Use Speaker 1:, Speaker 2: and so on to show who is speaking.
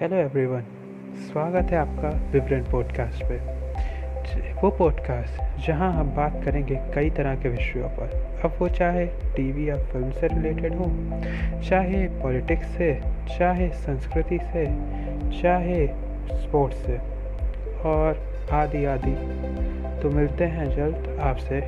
Speaker 1: Hello everyone स्वागत है आपका विवरण पॉडकास्ट पे। वो पॉडकास्ट जहाँ हम बात करेंगे कई तरह के विषयों पर। अब वो चाहे टीवी या फ़िल्म से रिलेटेड हो, चाहे पॉलिटिक्स से, चाहे संस्कृति से, चाहे स्पोर्ट्स से। और आदि आदि तो मिलते हैं जल्द आपसे